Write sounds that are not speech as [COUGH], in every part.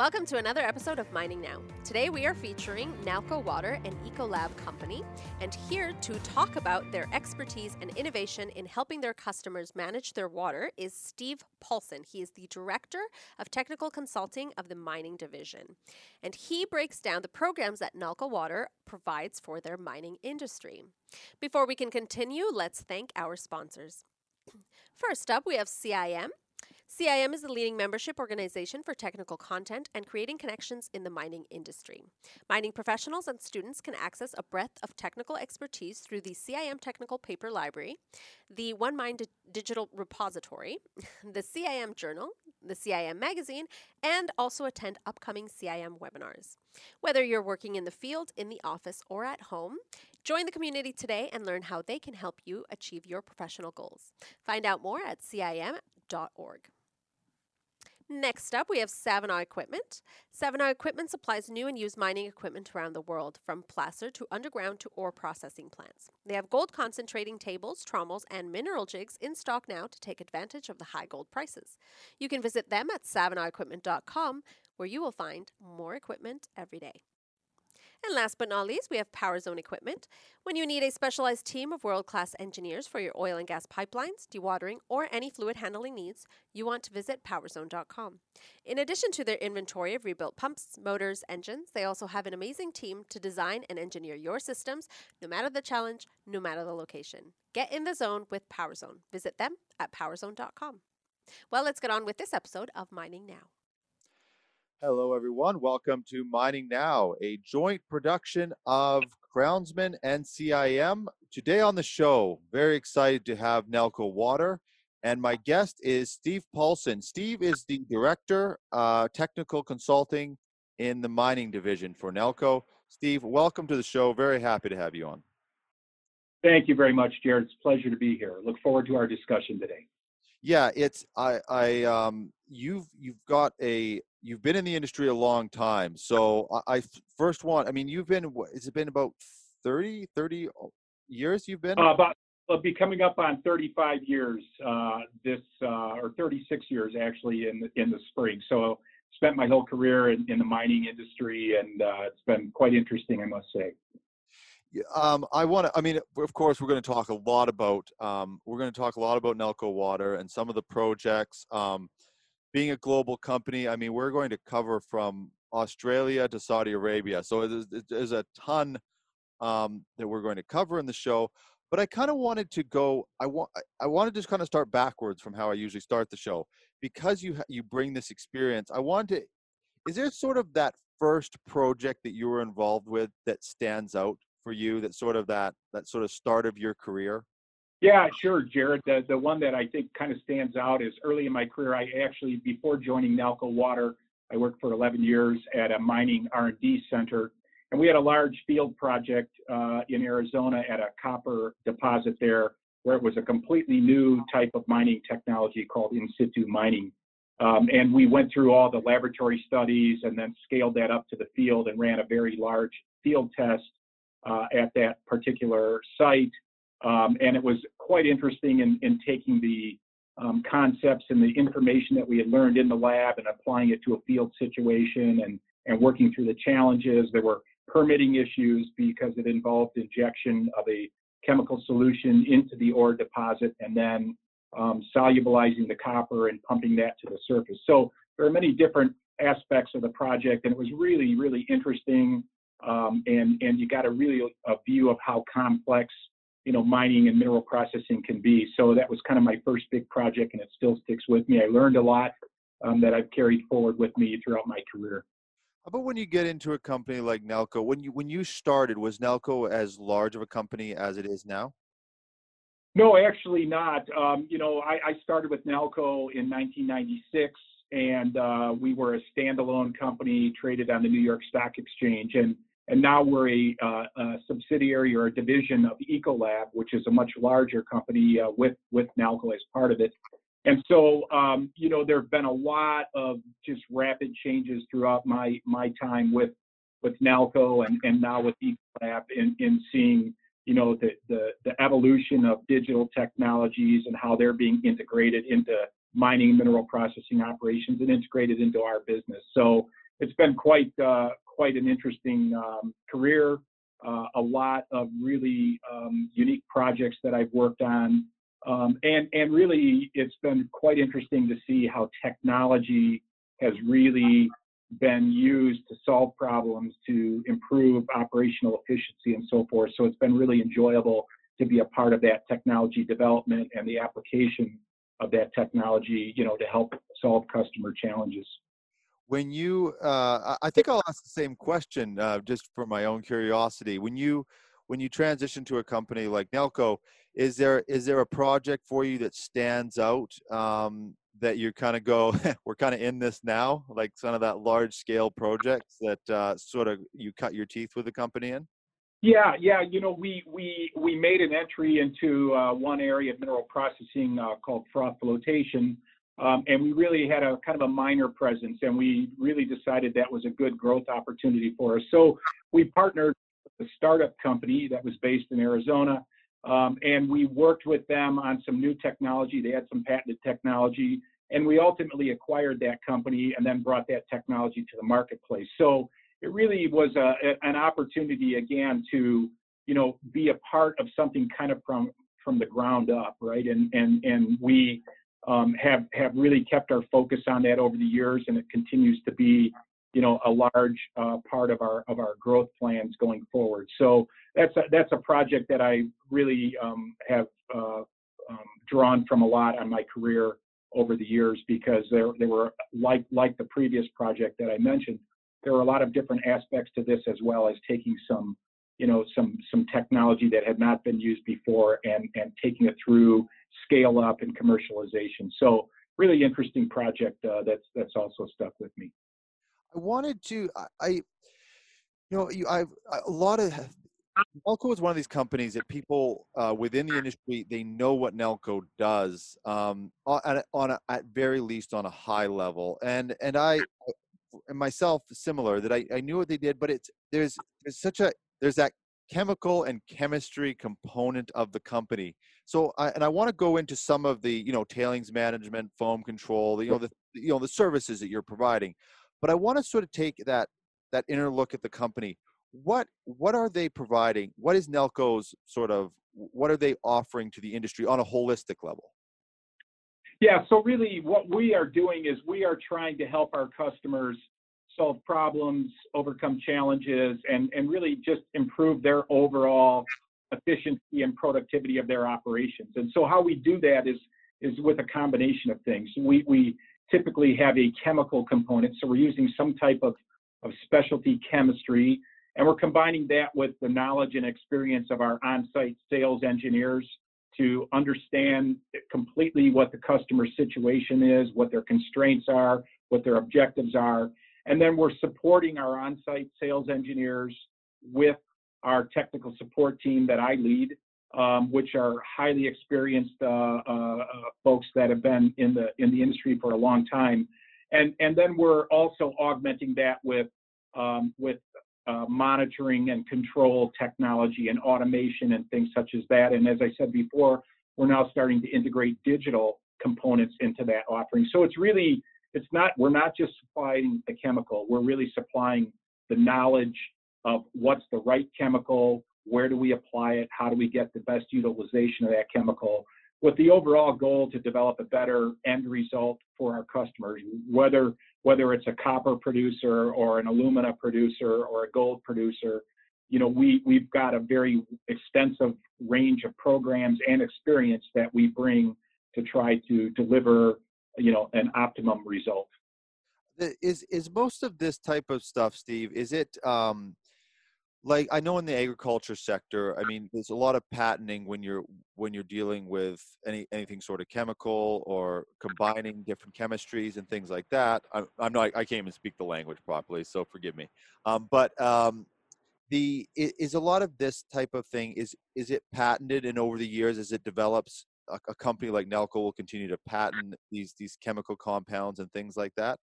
Welcome to another episode of Mining Now. Today we are featuring Nalco Water and Ecolab Company, and here to talk about their expertise and innovation in helping their customers manage their water is Steve Paulson. He is the Director of Technical Consulting of the Mining Division, and he breaks down the programs that Nalco Water provides for their mining industry. Before we can continue, let's thank our sponsors. [CLEARS THROAT] First up, we have CIM. CIM is the leading membership organization for technical content and creating connections in the mining industry. Mining professionals and students can access a breadth of technical expertise through the CIM Technical Paper Library, the OneMine Digital Repository, [LAUGHS] the CIM Journal, the CIM Magazine, and also attend upcoming CIM webinars. Whether you're working in the field, in the office, or at home, join the community today and learn how they can help you achieve your professional goals. Find out more at CIM.org. Next up, we have Savona Equipment. Savona Equipment supplies new and used mining equipment around the world, from placer to underground to ore processing plants. They have gold concentrating tables, trommels, and mineral jigs in stock now to take advantage of the high gold prices. You can visit them at savonaequipment.com, where you will find more equipment every day. And last but not least, we have PowerZone Equipment. When you need a specialized team of world class engineers for your oil and gas pipelines, dewatering, or any fluid handling needs, you want to visit powerzone.com. In addition to their inventory of rebuilt pumps, motors, engines, they also have an amazing team to design and engineer your systems, no matter the challenge, no matter the location. Get in the zone with PowerZone. Visit them at powerzone.com. Well, let's get on with this episode of Mining Now. Hello, everyone. Welcome to Mining Now, a joint production of Crownsmen and CIM. Today on the show, very excited to have Nalco Water, and my guest is Steve Paulson. Steve is the director, uh, technical consulting in the mining division for Nalco. Steve, welcome to the show. Very happy to have you on. Thank you very much, Jared. It's a pleasure to be here. Look forward to our discussion today. Yeah, it's I I um you've you've got a you've been in the industry a long time. So I, I first want, I mean, you've been, has it been about 30, 30 years you've been? Uh, about, will be coming up on 35 years uh, this, uh, or 36 years actually in the, in the spring. So spent my whole career in, in the mining industry and uh, it's been quite interesting, I must say. Um, I want to. I mean, of course, we're going to talk a lot about. Um, we're going to talk a lot about Nalco Water and some of the projects. Um, being a global company, I mean, we're going to cover from Australia to Saudi Arabia. So there's, a ton um, that we're going to cover in the show. But I kind of wanted to go. I want. I wanted to just kind of start backwards from how I usually start the show because you you bring this experience. I want to. Is there sort of that first project that you were involved with that stands out for you? That sort of that that sort of start of your career. Yeah, sure, Jared. The, the one that I think kind of stands out is early in my career, I actually, before joining Nalco Water, I worked for 11 years at a mining R&D center. And we had a large field project uh, in Arizona at a copper deposit there where it was a completely new type of mining technology called in situ mining. Um, and we went through all the laboratory studies and then scaled that up to the field and ran a very large field test uh, at that particular site. Um, and it was quite interesting in, in taking the um, concepts and the information that we had learned in the lab and applying it to a field situation and, and working through the challenges. There were permitting issues because it involved injection of a chemical solution into the ore deposit and then um, solubilizing the copper and pumping that to the surface. So there are many different aspects of the project, and it was really, really interesting. Um, and and you got a really a view of how complex you know, mining and mineral processing can be. So that was kind of my first big project, and it still sticks with me. I learned a lot um, that I've carried forward with me throughout my career. How about when you get into a company like Nalco? When you when you started, was Nalco as large of a company as it is now? No, actually not. Um, you know, I, I, started with Nalco in 1996, and uh, we were a standalone company traded on the New York Stock Exchange. And and now we're a, uh, a, subsidiary or a division of Ecolab, which is a much larger company uh, with with Nalco as part of it. And so, um, you know, there have been a lot of just rapid changes throughout my my time with with Nalco and, and now with Ecolab in, in seeing, you know, the, the, the evolution of digital technologies and how they're being integrated into mining mineral processing operations and integrated into our business. So it's been quite uh, quite an interesting um, career. Uh, a lot of really um, unique projects that I've worked on, um, and and really it's been quite interesting to see how technology has really been used to solve problems, to improve operational efficiency, and so forth. So it's been really enjoyable to be a part of that technology development and the application of that technology, you know, to help solve customer challenges. When you, uh, I think I'll ask the same question uh, just for my own curiosity. When you, when you transition to a company like Nalco is there is there a project for you that stands out um, that you kind of go, [LAUGHS] we're kind of in this now, like some of that large scale projects that uh, sort of you cut your teeth with the company in? Yeah, yeah. You know, we we we made an entry into uh, one area of mineral processing uh, called froth flotation, um, and we really had a kind of a minor presence, and we really decided that was a good growth opportunity for us. So we partnered with a startup company that was based in Arizona, um, and we worked with them on some new technology. They had some patented technology, and we ultimately acquired that company and then brought that technology to the marketplace. So it really was a, an opportunity again to you know be a part of something kind of from from the ground up right and and and we um, have have really kept our focus on that over the years and it continues to be you know a large uh, part of our of our growth plans going forward. So that's a, that's a project that I really um, have uh, um, drawn from a lot on my career over the years because there there were like like the previous project that I mentioned there are a lot of different aspects to this as well as taking some you know some some technology that had not been used before and and taking it through scale up and commercialization. So really interesting project uh, that's that's also stuck with me. I wanted to i, you know you i a lot of Nalco is one of these companies that people uh, within the industry they know what Nalco does um, on, on a, at very least on a high level, and and I and myself similar that I, I knew what they did, but it's there's there's such a there's that chemical and chemistry component of the company. So I, and I want to go into some of the you know tailings management, foam control, you know the you know the services that you're providing, but I want to sort of take that that inner look at the company. What what are they providing? What is Nalco's sort of what are they offering to the industry on a holistic level? Yeah, so really what we are doing is we are trying to help our customers solve problems, overcome challenges, and, and really just improve their overall efficiency and productivity of their operations. And so how we do that is is with a combination of things. We we typically have a chemical component, so we're using some type of, of specialty chemistry, and we're combining that with the knowledge and experience of our on-site sales engineers to understand completely what the customer situation is, what their constraints are, what their objectives are. And then we're supporting our on site sales engineers with our technical support team that I lead, um, which are highly experienced uh, uh, uh, folks that have been in the in the industry for a long time, and and then we're also augmenting that with um, with uh, monitoring and control technology and automation and things such as that. And as I said before, we're now starting to integrate digital components into that offering. So it's really, it's not, we're not just supplying the chemical, we're really supplying the knowledge of what's the right chemical, where do we apply it, how do we get the best utilization of that chemical, with the overall goal to develop a better end result for our customers, whether whether it's a copper producer or an alumina producer or a gold producer. You know, we we've got a very extensive range of programs and experience that we bring to try to deliver, you know, an optimum result. Is is most of this type of stuff, Steve? Is it um, like I know in the agriculture sector, I mean, there's a lot of patenting when you're when you're dealing with any anything sort of chemical or combining different chemistries and things like that. I'm, I'm not I can't even speak the language properly, so forgive me. Um, but um, the is a lot of this type of thing is is it patented and over the years as it develops, a, a company like Nalco will continue to patent these these chemical compounds and things like that.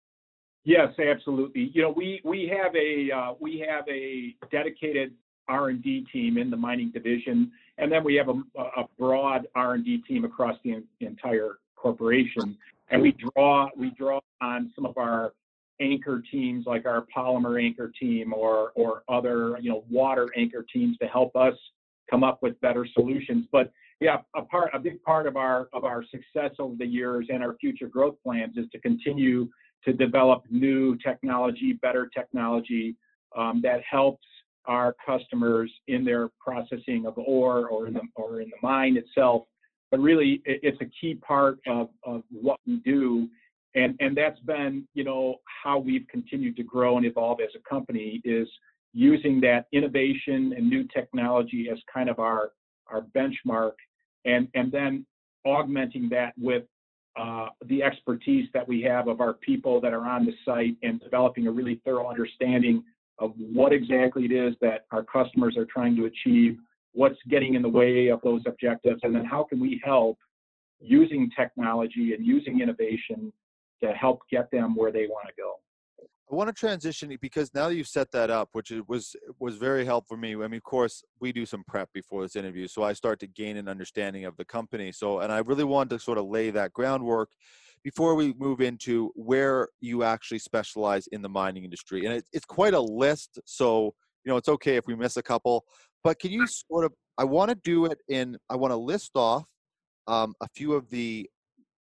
Yes, absolutely. You know, we we have a uh, we have a dedicated R and D team in the mining division, and then we have a, a broad R and D team across the entire corporation. And we draw we draw on some of our anchor teams like our polymer anchor team or or other you know water anchor teams to help us come up with better solutions. But yeah, a part a big part of our of our success over the years and our future growth plans is to continue to develop new technology, better technology um, that helps our customers in their processing of ore or in the or in the mine itself. But really, it's a key part of, of what we do, and and that's been you know how we've continued to grow and evolve as a company is using that innovation and new technology as kind of our our benchmark, and and then augmenting that with uh, the expertise that we have of our people that are on the site and developing a really thorough understanding of what exactly it is that our customers are trying to achieve, what's getting in the way of those objectives, and then how can we help using technology and using innovation to help get them where they want to go. I want to transition because now that you've set that up, which was was very helpful for me. I mean, of course, we do some prep before this interview, so I start to gain an understanding of the company. So, and I really wanted to sort of lay that groundwork before we move into where you actually specialize in the mining industry. And it, it's quite a list, so you know it's okay if we miss a couple. But can you sort of? I want to do it in. I want to list off um, a few of the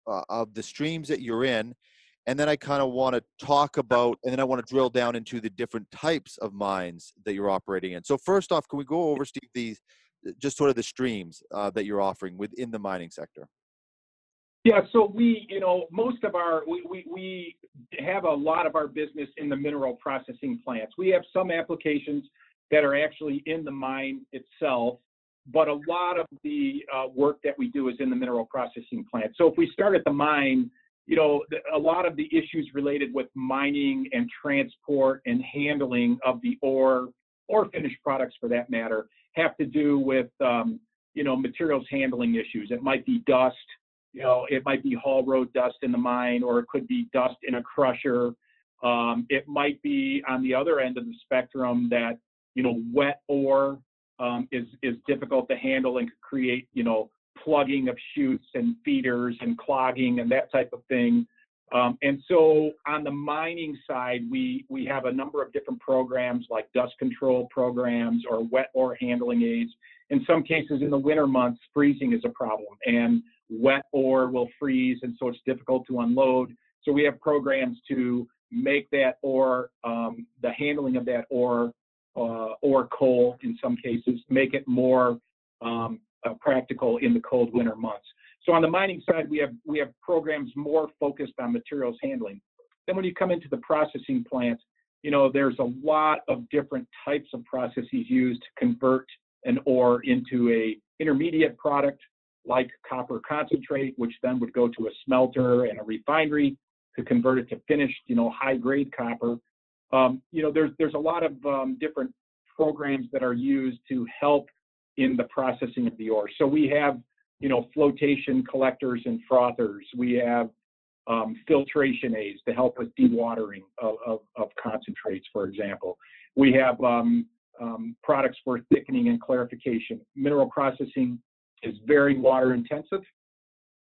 uh, of the streams that you're in and then I kind of want to talk about, and then I want to drill down into the different types of mines that you're operating in. So first off, can we go over, Steve, these just sort of the streams uh, that you're offering within the mining sector? Yeah, so we, you know, most of our, we, we, we have a lot of our business in the mineral processing plants. We have some applications that are actually in the mine itself, but a lot of the uh, work that we do is in the mineral processing plant. So if we start at the mine, you know, a lot of the issues related with mining and transport and handling of the ore or finished products for that matter have to do with, um, you know, materials handling issues. It might be dust, you know, it might be haul road dust in the mine, or it could be dust in a crusher. Um, it might be on the other end of the spectrum that, you know, wet ore um, is is difficult to handle and could create, you know, plugging of chutes and feeders and clogging and that type of thing. Um, and so on the mining side, we, we have a number of different programs like dust control programs or wet ore handling aids. In some cases, in the winter months, freezing is a problem and wet ore will freeze, and so it's difficult to unload. So we have programs to make that ore, um, the handling of that ore, uh, or coal in some cases, make it more um, uh, practical in the cold winter months. So on the mining side, we have we have programs more focused on materials handling. Then when you come into the processing plant, you know there's a lot of different types of processes used to convert an ore into a intermediate product like copper concentrate, which then would go to a smelter and a refinery to convert it to finished, you know, high grade copper. Um, you know, there's there's a lot of um, different programs that are used to help in the processing of the ore. So we have, you know, flotation collectors and frothers. We have um, filtration aids to help with dewatering of, of, of, concentrates, for example. We have um, um, products for thickening and clarification. Mineral processing is very water intensive,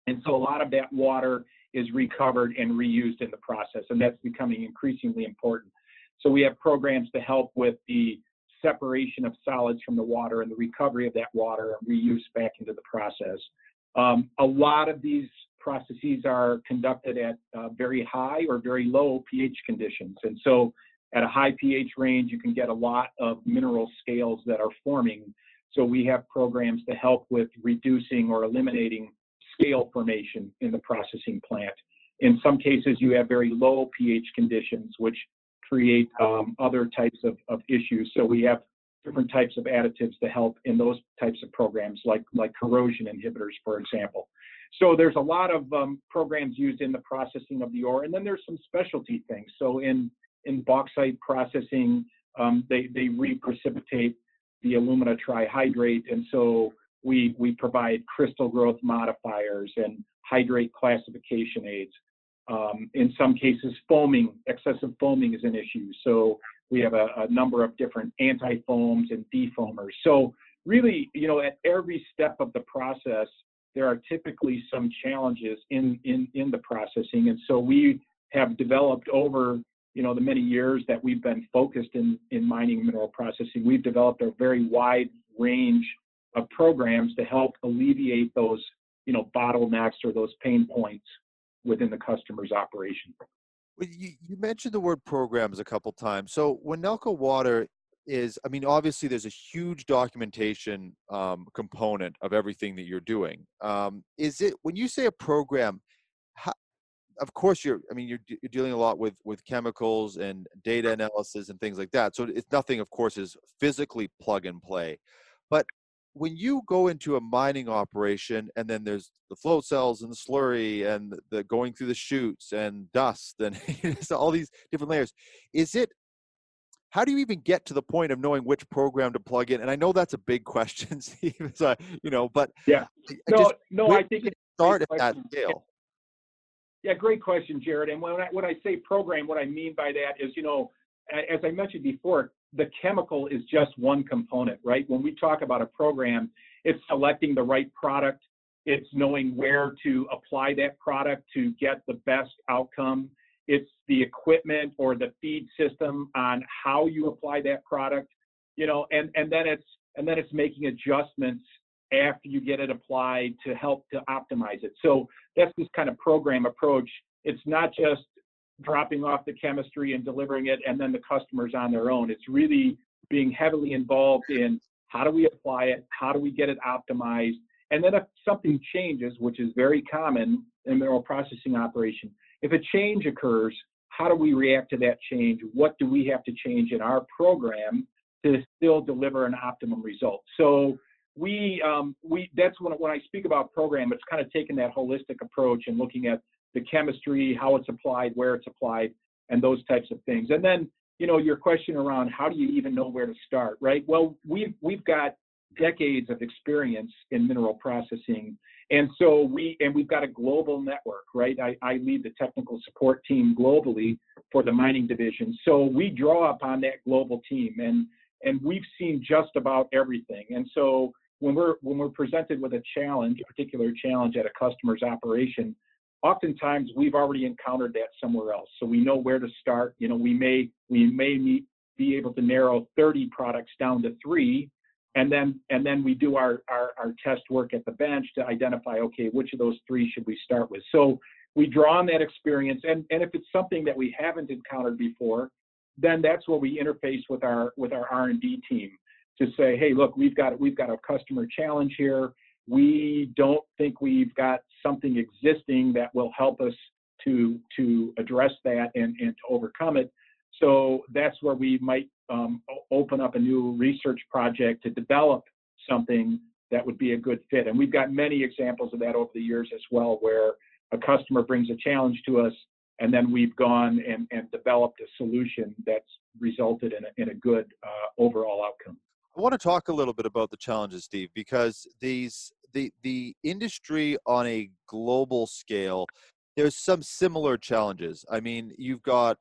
and so a lot of that water is recovered and reused in the process, and that's becoming increasingly important. So we have programs to help with the separation of solids from the water and the recovery of that water and reuse back into the process. Um, a lot of these processes are conducted at uh, very high or very low pH conditions. And so at a high pH range, you can get a lot of mineral scales that are forming. So we have programs to help with reducing or eliminating scale formation in the processing plant. In some cases, you have very low pH conditions, which create um, other types of, of issues. So we have different types of additives to help in those types of programs, like, like corrosion inhibitors, for example. So there's a lot of um, programs used in the processing of the ore, and then there's some specialty things. So in, in bauxite processing, um, they, they reprecipitate the alumina trihydrate, and so we, we provide crystal growth modifiers and hydrate classification aids. Um, in some cases, foaming, excessive foaming is an issue. So we have a, a number of different anti-foams and defoamers. So really, you know, at every step of the process, there are typically some challenges in, in, in the processing. And so we have developed over you know, the many years that we've been focused in, in mining mineral processing, we've developed a very wide range of programs to help alleviate those, you know, bottlenecks or those pain points within the customer's operation. Well, you, you mentioned the word programs a couple times. So when Nalco Water is, I mean, obviously there's a huge documentation um, component of everything that you're doing. Um, is it when you say a program? How, of course, you're. I mean, you're, you're dealing a lot with with chemicals and data analysis and things like that. So it's nothing, of course, is physically plug and play. But when you go into a mining operation and then there's the float cells and the slurry and the going through the chutes and dust and [LAUGHS] all these different layers is it how do you even get to the point of knowing which program to plug in? And i know that's a big [LAUGHS] question steve so, uh, you know but yeah. No just, no i think it start at that scale? Yeah great question jared and when I, when I say program what i mean by that is you know as i mentioned before the chemical is just one component, right? When we talk about a program, it's selecting the right product, it's knowing where to apply that product to get the best outcome. It's the equipment or the feed system on how you apply that product, you know, and, and then it's and then it's making adjustments after you get it applied to help to optimize it. So that's this kind of program approach. It's not just dropping off the chemistry and delivering it, and then the customers on their own. It's really being heavily involved in how do we apply it, how do we get it optimized, and then if something changes, which is very common in mineral processing operation, if a change occurs, how do we react to that change? What do we have to change in our program to still deliver an optimum result? So we um, we that's when when I speak about program, it's kind of taking that holistic approach and looking at the chemistry, how it's applied, where it's applied, and those types of things. And then, you know, your question around how do you even know where to start, right? Well, we've we've got decades of experience in mineral processing, and so we and we've got a global network, right? I, I lead the technical support team globally for the mining division, so we draw upon that global team, and and we've seen just about everything, and so. When we're when we're presented with a challenge, a particular challenge at a customer's operation, oftentimes we've already encountered that somewhere else. So we know where to start. You know, we may we may meet, be able to narrow 30 products down to three, and then and then we do our, our our test work at the bench to identify okay which of those three should we start with. So we draw on that experience, and and if it's something that we haven't encountered before, then that's where we interface with our with our R&D team to say, hey, look, we've got we've got a customer challenge here we don't think we've got something existing that will help us to to address that and, and to overcome it. So that's where we might um, open up a new research project to develop something that would be a good fit. And we've got many examples of that over the years as well, where a customer brings a challenge to us, and then we've gone and, and developed a solution that's resulted in a, in a good uh, overall outcome. I want to talk a little bit about the challenges, Steve, because these the the industry on a global scale, there's some similar challenges. I mean, you've got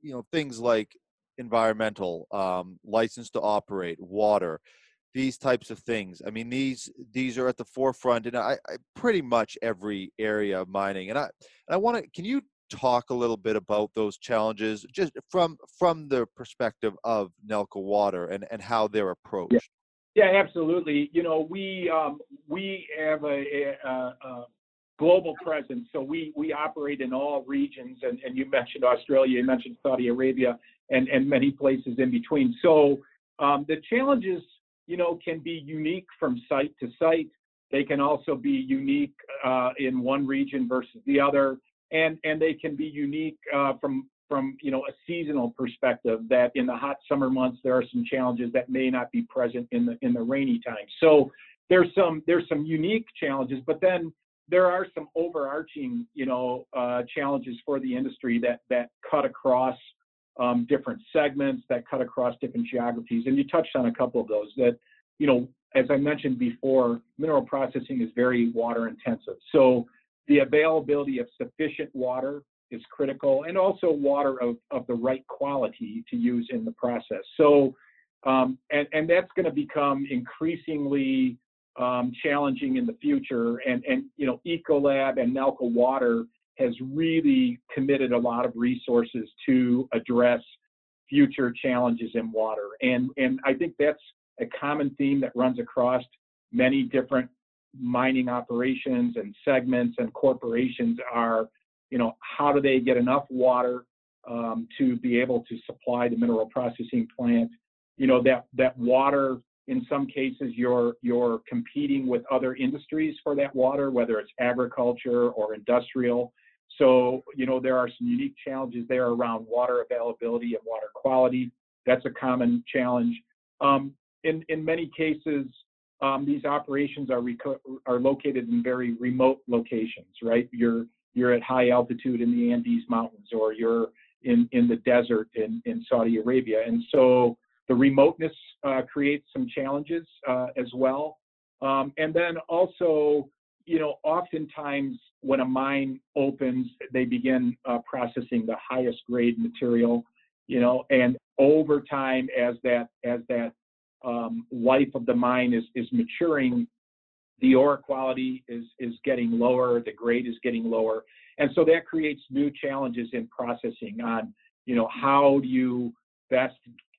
you know things like environmental um, license to operate, water, these types of things. I mean, these these are at the forefront in I, I pretty much every area of mining. And I and I want to. Can you talk a little bit about those challenges just from from the perspective of Nalco Water and and how they're approached? Yeah. Yeah, absolutely. You know, we um, we have a, a, a, global presence, so we we operate in all regions. And, and you mentioned Australia, you mentioned Saudi Arabia, and and many places in between. So um, the challenges, you know, can be unique from site to site. They can also be unique uh, in one region versus the other and and they can be unique uh, from from you know a seasonal perspective that in the hot summer months there are some challenges that may not be present in the in the rainy times. So there's some there's some unique challenges but then there are some overarching you know uh, challenges for the industry that that cut across um, different segments that cut across different geographies and you touched on a couple of those that you know as i mentioned before mineral processing is very water intensive. So the availability of sufficient water is critical and also water of, of the right quality to use in the process. So, um, and, and that's going to become increasingly um, challenging in the future. And, and, you know, Ecolab and Nalco Water has really committed a lot of resources to address future challenges in water. And, and I think that's a common theme that runs across many different mining operations and segments and corporations are, you know, how do they get enough water um, to be able to supply the mineral processing plant? You know, that, that water, in some cases, you're, you're competing with other industries for that water, whether it's agriculture or industrial. So, you know, there are some unique challenges there around water availability and water quality. That's a common challenge. Um, in, in many cases, um, these operations are, are located in very remote locations, right? You're, you're at high altitude in the Andes Mountains or you're in, in the desert in, in Saudi Arabia. And so the remoteness uh, creates some challenges uh, as well. Um, and then also, you know, oftentimes when a mine opens, they begin uh, processing the highest grade material, you know, and over time as that as that um, life of the mine is is maturing, the ore quality is is getting lower, the grade is getting lower, and so that creates new challenges in processing on, you know, how do you best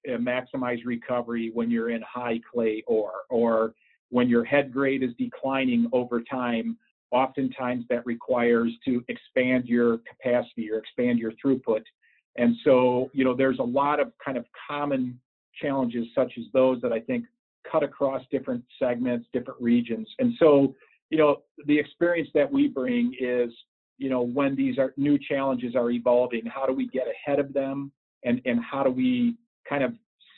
uh, maximize recovery when you're in high clay ore or when your head grade is declining over time oftentimes that requires to expand your capacity or expand your throughput. And so, you know, there's a lot of kind of common challenges such as those that I think cut across different segments, different regions. And so, you know, the experience that we bring is, you know, when these are new challenges are evolving, how do we get ahead of them and, and how do we kind of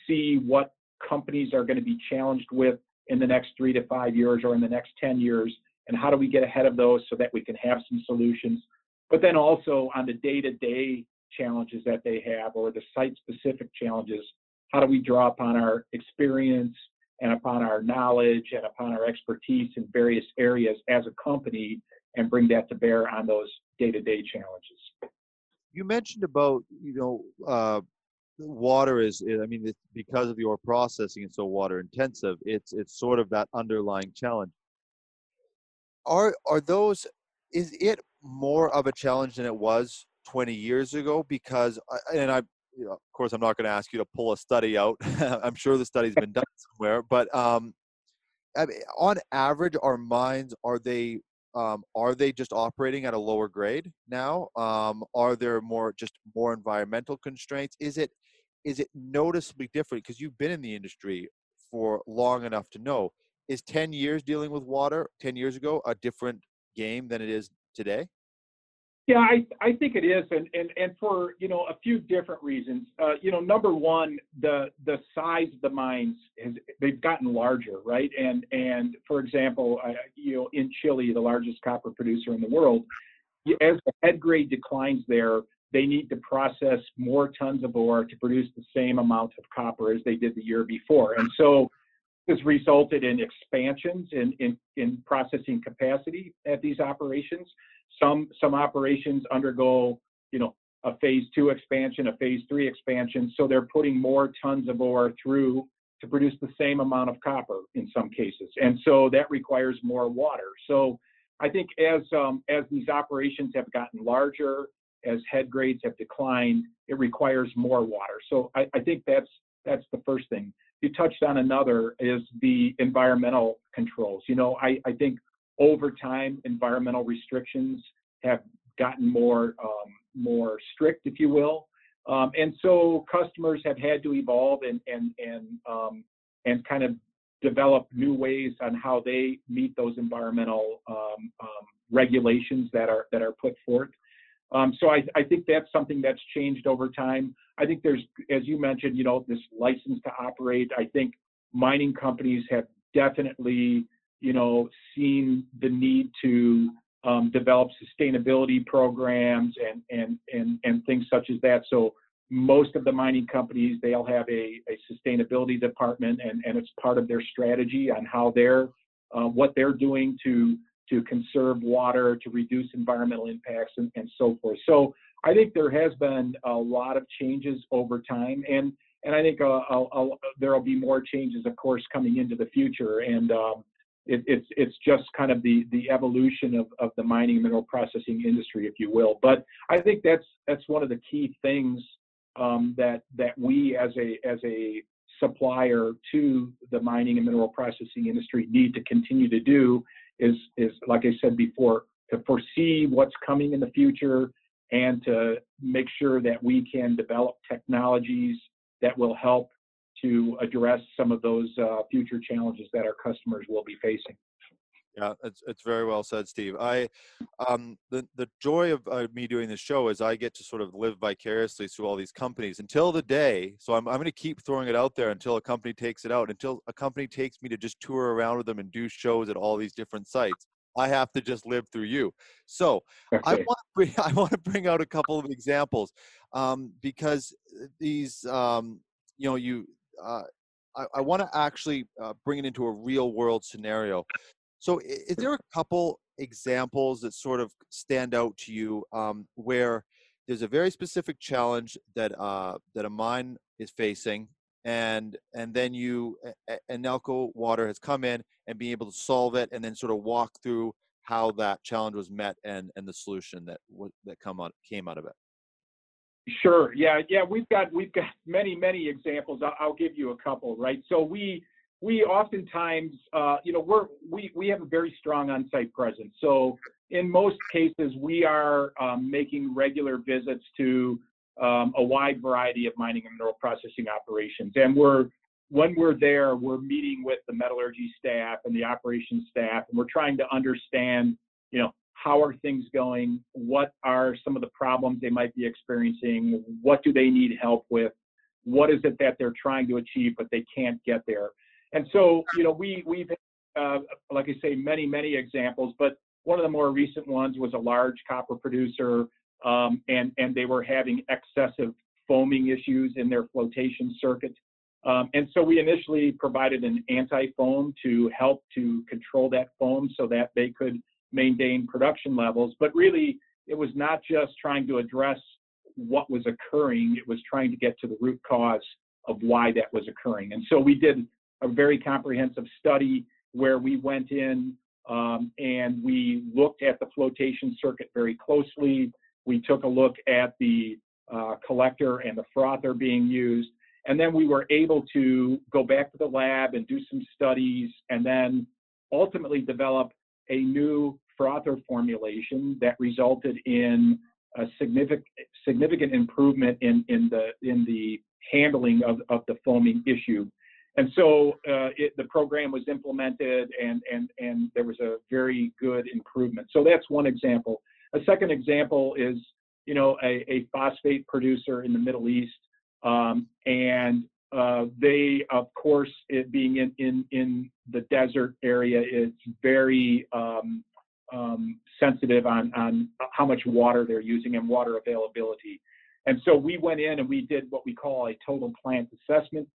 see what companies are going to be challenged with in the next three to five years or in the next 10 years and how do we get ahead of those so that we can have some solutions. But then also on the day-to-day challenges that they have or the site-specific challenges, how do we draw upon our experience and upon our knowledge and upon our expertise in various areas as a company and bring that to bear on those day-to-day challenges. You mentioned about, you know, uh, water is, I mean, because of your processing, it's so water intensive. It's it's sort of that underlying challenge are are those is it more of a challenge than it was 20 years ago because and i you know, of course i'm not going to ask you to pull a study out. [LAUGHS] I'm sure the study's been done somewhere but um I mean, on average our mines are they um, are they just operating at a lower grade now? Um, are there more just more environmental constraints? Is it is it noticeably different? Because you've been in the industry for long enough to know. Is 10 years dealing with water 10 years ago a different game than it is today yeah i, I think it is and, and and for you know a few different reasons. Uh, you know number one the the size of the mines has they've gotten larger right? And and for example uh, you know in chile the largest copper producer in the world as the head grade declines there they need to process more tons of ore to produce the same amount of copper as they did the year before. And so has resulted in expansions in, in, in processing capacity at these operations. Some, some operations undergo, you know, a phase two expansion, a phase three expansion, so they're putting more tons of ore through to produce the same amount of copper in some cases, and so that requires more water. So I think as um, as these operations have gotten larger, as head grades have declined, it requires more water. So I, I think that's that's the first thing you touched on another is the environmental controls. You know, I, I think over time, environmental restrictions have gotten more um, more strict, if you will, um, and so customers have had to evolve and and and um, and kind of develop new ways on how they meet those environmental um, um, regulations that are that are put forth. Um, so I, I, think that's something that's changed over time. I think there's, as you mentioned, you know, this license to operate. I think mining companies have definitely, you know, seen the need to um, develop sustainability programs and and and and things such as that. So most of the mining companies they'll have a, a sustainability department and, and it's part of their strategy on how they're uh, what they're doing to to conserve water, to reduce environmental impacts, and, and so forth. So I think there has been a lot of changes over time, and and I think uh, I'll, I'll, there'll be more changes, of course, coming into the future. And um, it, it's it's just kind of the the evolution of, of the mining and mineral processing industry, if you will. But I think that's that's one of the key things um, that that we as a as a supplier to the mining and mineral processing industry need to continue to do is is like I said before to foresee what's coming in the future and to make sure that we can develop technologies that will help to address some of those uh, future challenges that our customers will be facing. Yeah, it's, it's very well said, Steve. I, um, the the joy of uh, me doing this show is I get to sort of live vicariously through all these companies until the day. So I'm I'm going to keep throwing it out there until a company takes it out. Until a company takes me to just tour around with them and do shows at all these different sites. I have to just live through you. So okay. [LAUGHS] I want to bring I want to bring out a couple of examples um, because these um, you know you uh, I, I want to actually uh, bring it into a real world scenario. So, is there a couple examples that sort of stand out to you um, where there's a very specific challenge that uh, that a mine is facing, and and then you and Nalco Water has come in and being able to solve it, and then sort of walk through how that challenge was met and and the solution that that come out came out of it. Sure. Yeah. Yeah. We've got we've got many many examples. I'll, I'll give you a couple. Right. So we we oftentimes uh, you know we're we we have a very strong on-site presence. So in most cases we are um, making regular visits to um, a wide variety of mining and mineral processing operations, and we're when we're there, we're meeting with the metallurgy staff and the operations staff, and we're trying to understand, you know, how are things going? What are some of the problems they might be experiencing? What do they need help with? What is it that they're trying to achieve but they can't get there? And so, you know, we we've uh, like I say, many many examples, but one of the more recent ones was a large copper producer, um, and and they were having excessive foaming issues in their flotation circuit. Um, and so we initially provided an anti-foam to help to control that foam so that they could maintain production levels. But really, it was not just trying to address what was occurring, it was trying to get to the root cause of why that was occurring. And so we did a very comprehensive study where we went in um, and we looked at the flotation circuit very closely. We took a look at the uh, collector and the frother being used. And then we were able to go back to the lab and do some studies and then ultimately develop a new frother formulation that resulted in a significant significant improvement in in the in the handling of, of the foaming issue. And so uh, it, the program was implemented and, and, and there was a very good improvement. So that's one example. A second example is, you know, a, a phosphate producer in the Middle East. Um, and uh, they, of course, it being in, in, in the desert area, it's very um, um, sensitive on, on how much water they're using and water availability. And so we went in and we did what we call a total plant assessment.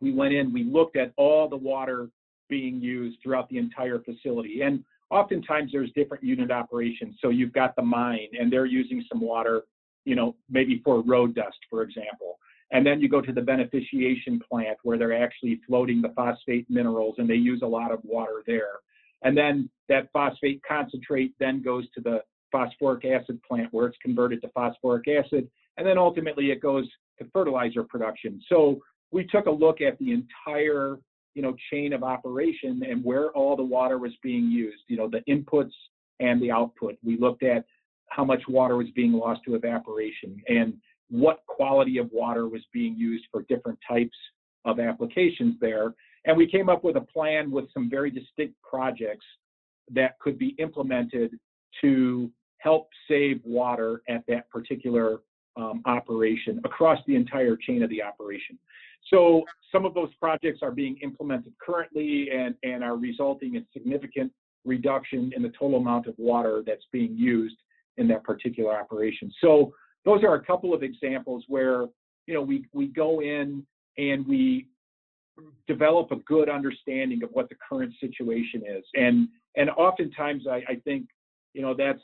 We went in, we looked at all the water being used throughout the entire facility. And oftentimes there's different unit operations. So you've got the mine and they're using some water, you know, maybe for road dust, for example. And then you go to the beneficiation plant where they're actually floating the phosphate minerals and they use a lot of water there. And then that phosphate concentrate then goes to the phosphoric acid plant where it's converted to phosphoric acid. And then ultimately it goes to fertilizer production. So we took a look at the entire you know chain of operation and where all the water was being used you know the inputs and the output we looked at how much water was being lost to evaporation and what quality of water was being used for different types of applications there and we came up with a plan with some very distinct projects that could be implemented to help save water at that particular um, operation across the entire chain of the operation. So some of those projects are being implemented currently and, and are resulting in significant reduction in the total amount of water that's being used in that particular operation. So those are a couple of examples where you know we we go in and we develop a good understanding of what the current situation is. And and oftentimes I, I think you know that's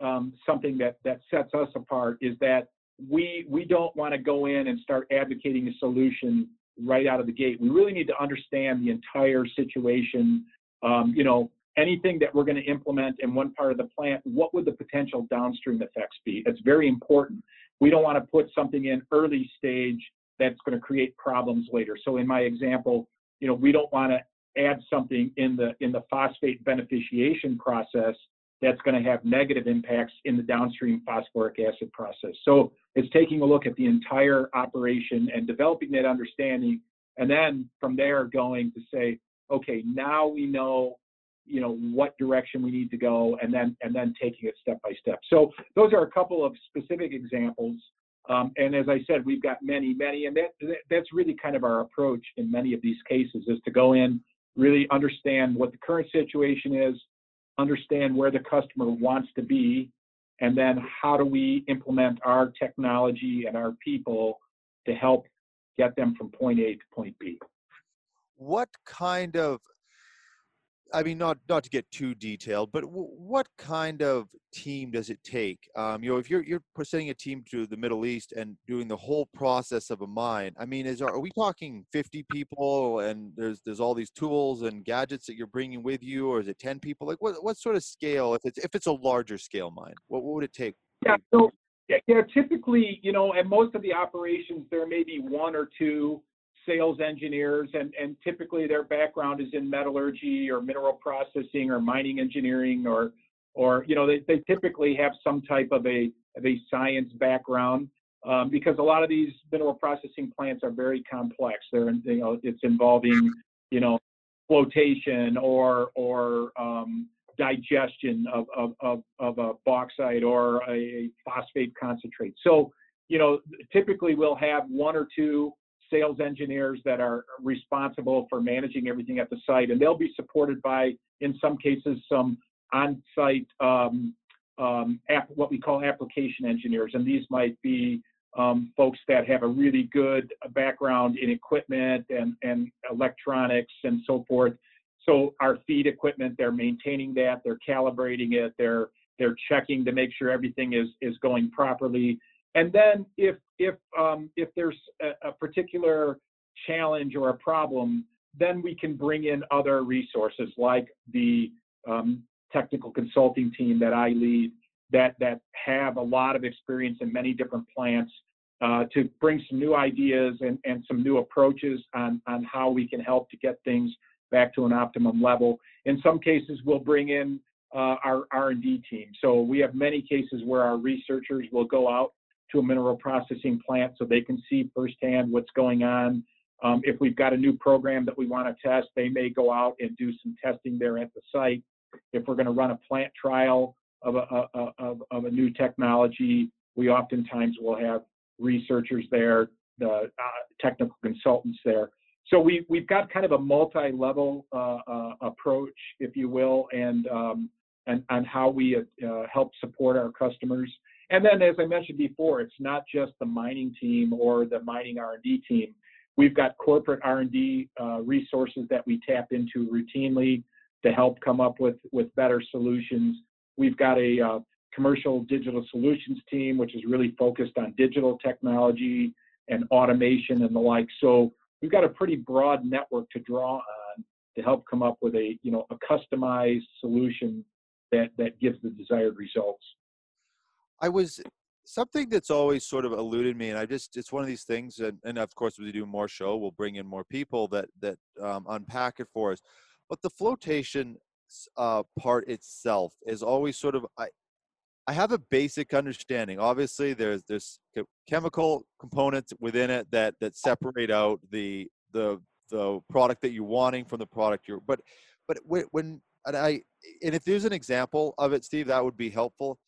um, something that that sets us apart is that we we don't want to go in and start advocating a solution right out of the gate. We really need to understand the entire situation Um, you know, anything that we're going to implement in one part of the plant, what would the potential downstream effects be? It's very important. We don't want to put something in early stage that's going to create problems later. So in my example, you know, we don't want to add something in the in the phosphate beneficiation process that's going to have negative impacts in the downstream phosphoric acid process. So it's taking a look at the entire operation and developing that understanding, and then from there going to say, okay, now we know you know what direction we need to go and then and then taking it step by step so those are a couple of specific examples um, and as i said we've got many many and that, that's really kind of our approach in many of these cases is to go in really understand what the current situation is understand where the customer wants to be and then how do we implement our technology and our people to help get them from point a to point b. What kind of I mean, not not to get too detailed, but w- what kind of team does it take? Um, you know, if you're you're sending a team to the Middle East and doing the whole process of a mine, I mean, is are we talking 50 people and there's there's all these tools and gadgets that you're bringing with you, or is it 10 people? Like, what what sort of scale? If it's if it's a larger scale mine, what what would it take? Yeah, so yeah, typically, you know, at most of the operations, there may be one or two sales engineers, and, and typically their background is in metallurgy or mineral processing or mining engineering or or you know they, they typically have some type of a of a science background um, because a lot of these mineral processing plants are very complex. They're you know it's involving you know flotation or or um, digestion of, of, of, of, a bauxite or a phosphate concentrate. So, you know, typically we'll have one or two sales engineers that are responsible for managing everything at the site, and they'll be supported by, in some cases, some on-site um, um, app, what we call application engineers, and these might be um, folks that have a really good background in equipment and, and electronics and so forth. So our feed equipment, they're maintaining that, they're calibrating it, they're they're checking to make sure everything is is going properly. And then if if um, if there's a, a, particular challenge or a problem, then we can bring in other resources like the um, technical consulting team that I lead that that have a lot of experience in many different plants uh, to bring some new ideas and, and some new approaches on, on how we can help to get things back to an optimum level. In some cases, we'll bring in uh, our R&D team. So we have many cases where our researchers will go out to a mineral processing plant so they can see firsthand what's going on. Um, if we've got a new program that we want to test, they may go out and do some testing there at the site. If we're going to run a plant trial of a, a, of, of a new technology, we oftentimes will have researchers there, the uh, technical consultants there. So we, we've got kind of a multi-level uh, uh, approach, if you will, and um, and on how we uh, help support our customers. And then, as I mentioned before, it's not just the mining team or the mining R&D team. We've got corporate R&D uh, resources that we tap into routinely to help come up with, with better solutions. We've got a uh, commercial digital solutions team, which is really focused on digital technology and automation and the like. So we've got a pretty broad network to draw on to help come up with a, you know, a customized solution that, that gives the desired results. I was something that's always sort of eluded me, and I just it's one of these things, and, and of course, we do more show, we'll bring in more people that that um, unpack it for us. But the flotation uh, part itself is always sort of I. I have a basic understanding. Obviously, there's there's chemical components within it that that separate out the the the product that you're wanting from the product you're. But but when and I and if there's an example of it, Steve, that would be helpful.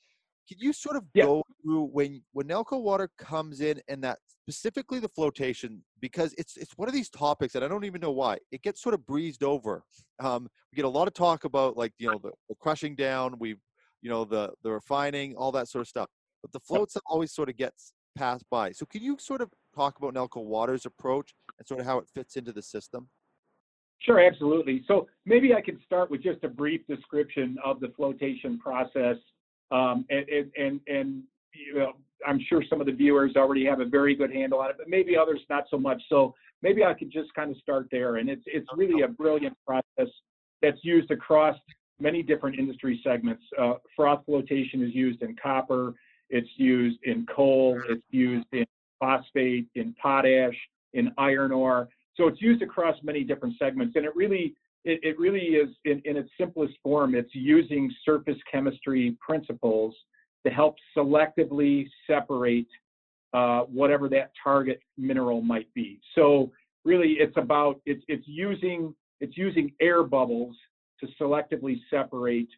Can you sort of yeah. go through when when Nalco water comes in and that specifically the flotation because it's it's one of these topics and I don't even know why it gets sort of breezed over. Um, we get a lot of talk about like you know the, the crushing down, we you know the the refining, all that sort of stuff, but the floats always sort of gets passed by. So can you sort of talk about Nalco Water's approach and sort of how it fits into the system? Sure, absolutely. So maybe I can start with just a brief description of the flotation process um, and, and, and, and you know, I'm sure some of the viewers already have a very good handle on it, but maybe others not so much. So maybe I could just kind of start there. And it's it's really a brilliant process that's used across many different industry segments. Uh, froth flotation is used in copper, it's used in coal, it's used in phosphate, in potash, in iron ore. So it's used across many different segments, and it really it, it really is in, in its simplest form. It's using surface chemistry principles to help selectively separate uh, whatever that target mineral might be. So really, it's about it's it's using it's using air bubbles to selectively separate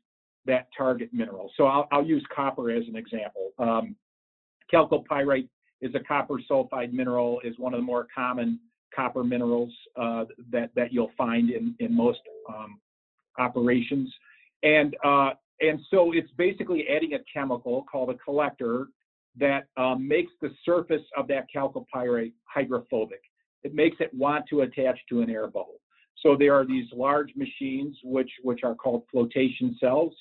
that target mineral. So I'll, I'll use copper as an example. Um, chalcopyrite is a copper sulfide mineral, is one of the more common copper minerals uh, that, that you'll find in, in most um, operations. And, uh, and so it's basically adding a chemical called a collector that um, makes the surface of that chalcopyrite hydrophobic. It makes it want to attach to an air bubble. So there are these large machines which which are called flotation cells.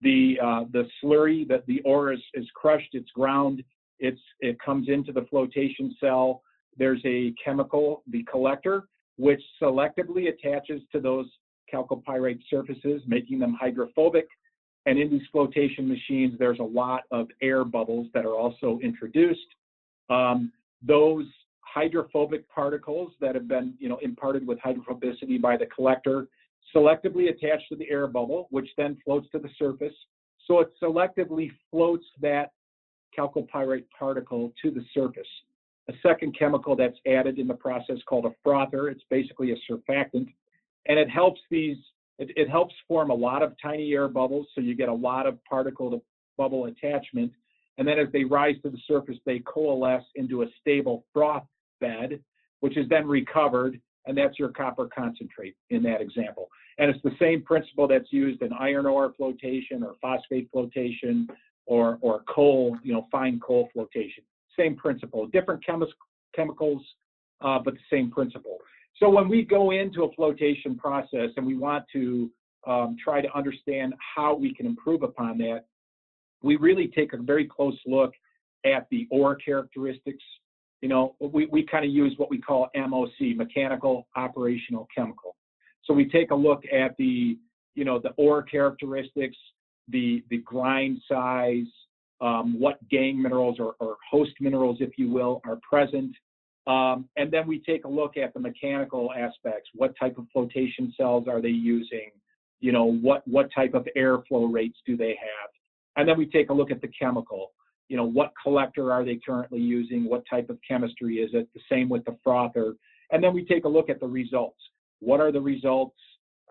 The uh, the slurry that the ore is, is crushed, it's ground, it's it comes into the flotation cell. There's a chemical, the collector, which selectively attaches to those chalcopyrite surfaces, making them hydrophobic. And in these flotation machines, there's a lot of air bubbles that are also introduced. Um, those hydrophobic particles that have been you know, imparted with hydrophobicity by the collector selectively attach to the air bubble, which then floats to the surface. So it selectively floats that chalcopyrite particle to the surface. A second chemical that's added in the process called a frother. It's basically a surfactant, and it helps these. It, it helps form a lot of tiny air bubbles, so you get a lot of particle to bubble attachment. And then as they rise to the surface, they coalesce into a stable froth bed, which is then recovered, and that's your copper concentrate in that example. And it's the same principle that's used in iron ore flotation or phosphate flotation or, or coal, you know, fine coal flotation. Same principle, different chemis- chemicals, uh, but the same principle. So when we go into a flotation process and we want to um, try to understand how we can improve upon that, we really take a very close look at the ore characteristics, you know, we, we kind of use what we call MOC, mechanical operational chemical. So we take a look at the, you know, the ore characteristics, the, the grind size, um, what gangue minerals or, or, host minerals, if you will, are present. Um, and then we take a look at the mechanical aspects. What type of flotation cells are they using? You know, what, what type of airflow rates do they have? And then we take a look at the chemical you know, what collector are they currently using? What type of chemistry is it? The same with the frother. And then we take a look at the results. What are the results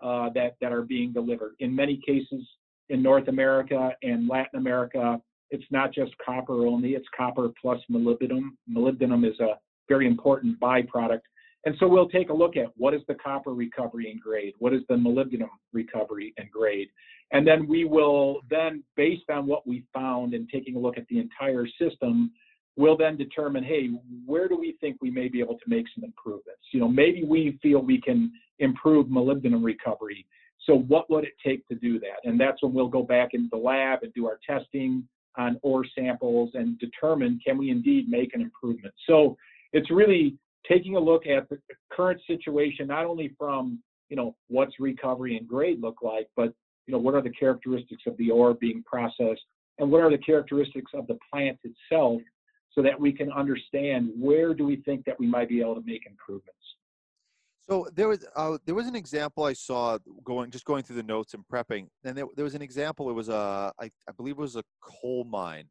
uh, that, that are being delivered? In many cases in North America and Latin America, it's not just copper only, it's copper plus molybdenum. Molybdenum is a very important byproduct. And so we'll take a look at what is the copper recovery and grade? What is the molybdenum recovery and grade? And then we will then, based on what we found and taking a look at the entire system, we'll then determine, hey, where do we think we may be able to make some improvements? You know, maybe we feel we can improve molybdenum recovery. So what would it take to do that? And that's when we'll go back into the lab and do our testing on ore samples and determine can we indeed make an improvement. So it's really taking a look at the current situation, not only from you know what's recovery and grade look like, but you know, what are the characteristics of the ore being processed and what are the characteristics of the plant itself so that we can understand where do we think that we might be able to make improvements. So there was uh, there was an example I saw going just going through the notes and prepping, and there, there was an example. It was a I, I believe it was a coal mine,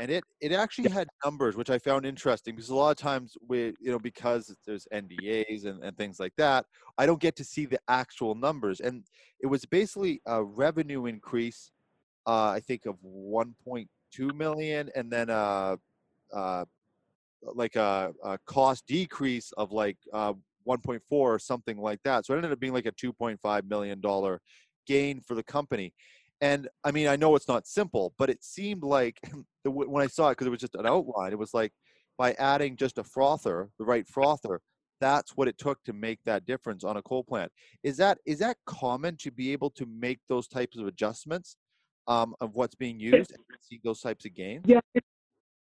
and it it actually had numbers which i found interesting because a lot of times we you know because there's ndas and, and things like that i don't get to see the actual numbers and it was basically a revenue increase uh, i think of 1.2 million and then a, uh, like a, a, cost decrease of like uh, 1.4 or something like that so it ended up being like a 2.5 million dollar gain for the company and I mean, I know it's not simple, but it seemed like [CLEARS THROAT] the, when I saw it, because it was just an outline, it was like by adding just a frother, the right frother, that's what it took to make that difference on a coal plant. Is that is that common to be able to make those types of adjustments um, of what's being used and see those types of gains? Yeah,